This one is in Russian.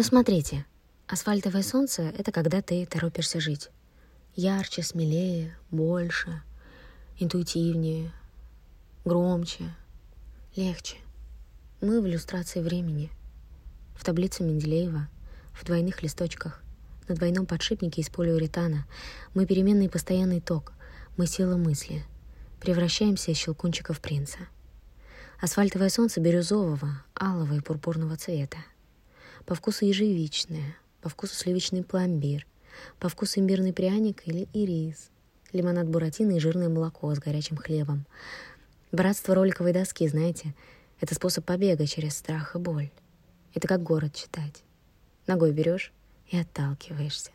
Ну смотрите, асфальтовое солнце — это когда ты торопишься жить. Ярче, смелее, больше, интуитивнее, громче, легче. Мы в иллюстрации времени, в таблице Менделеева, в двойных листочках, на двойном подшипнике из полиуретана. Мы переменный постоянный ток, мы сила мысли. Превращаемся из щелкунчика в принца. Асфальтовое солнце бирюзового, алого и пурпурного цвета. По вкусу ежевичное, по вкусу сливочный пломбир, по вкусу имбирный пряник или ирис, лимонад буратино и жирное молоко с горячим хлебом. Братство роликовой доски, знаете, это способ побега через страх и боль. Это как город читать. Ногой берешь и отталкиваешься.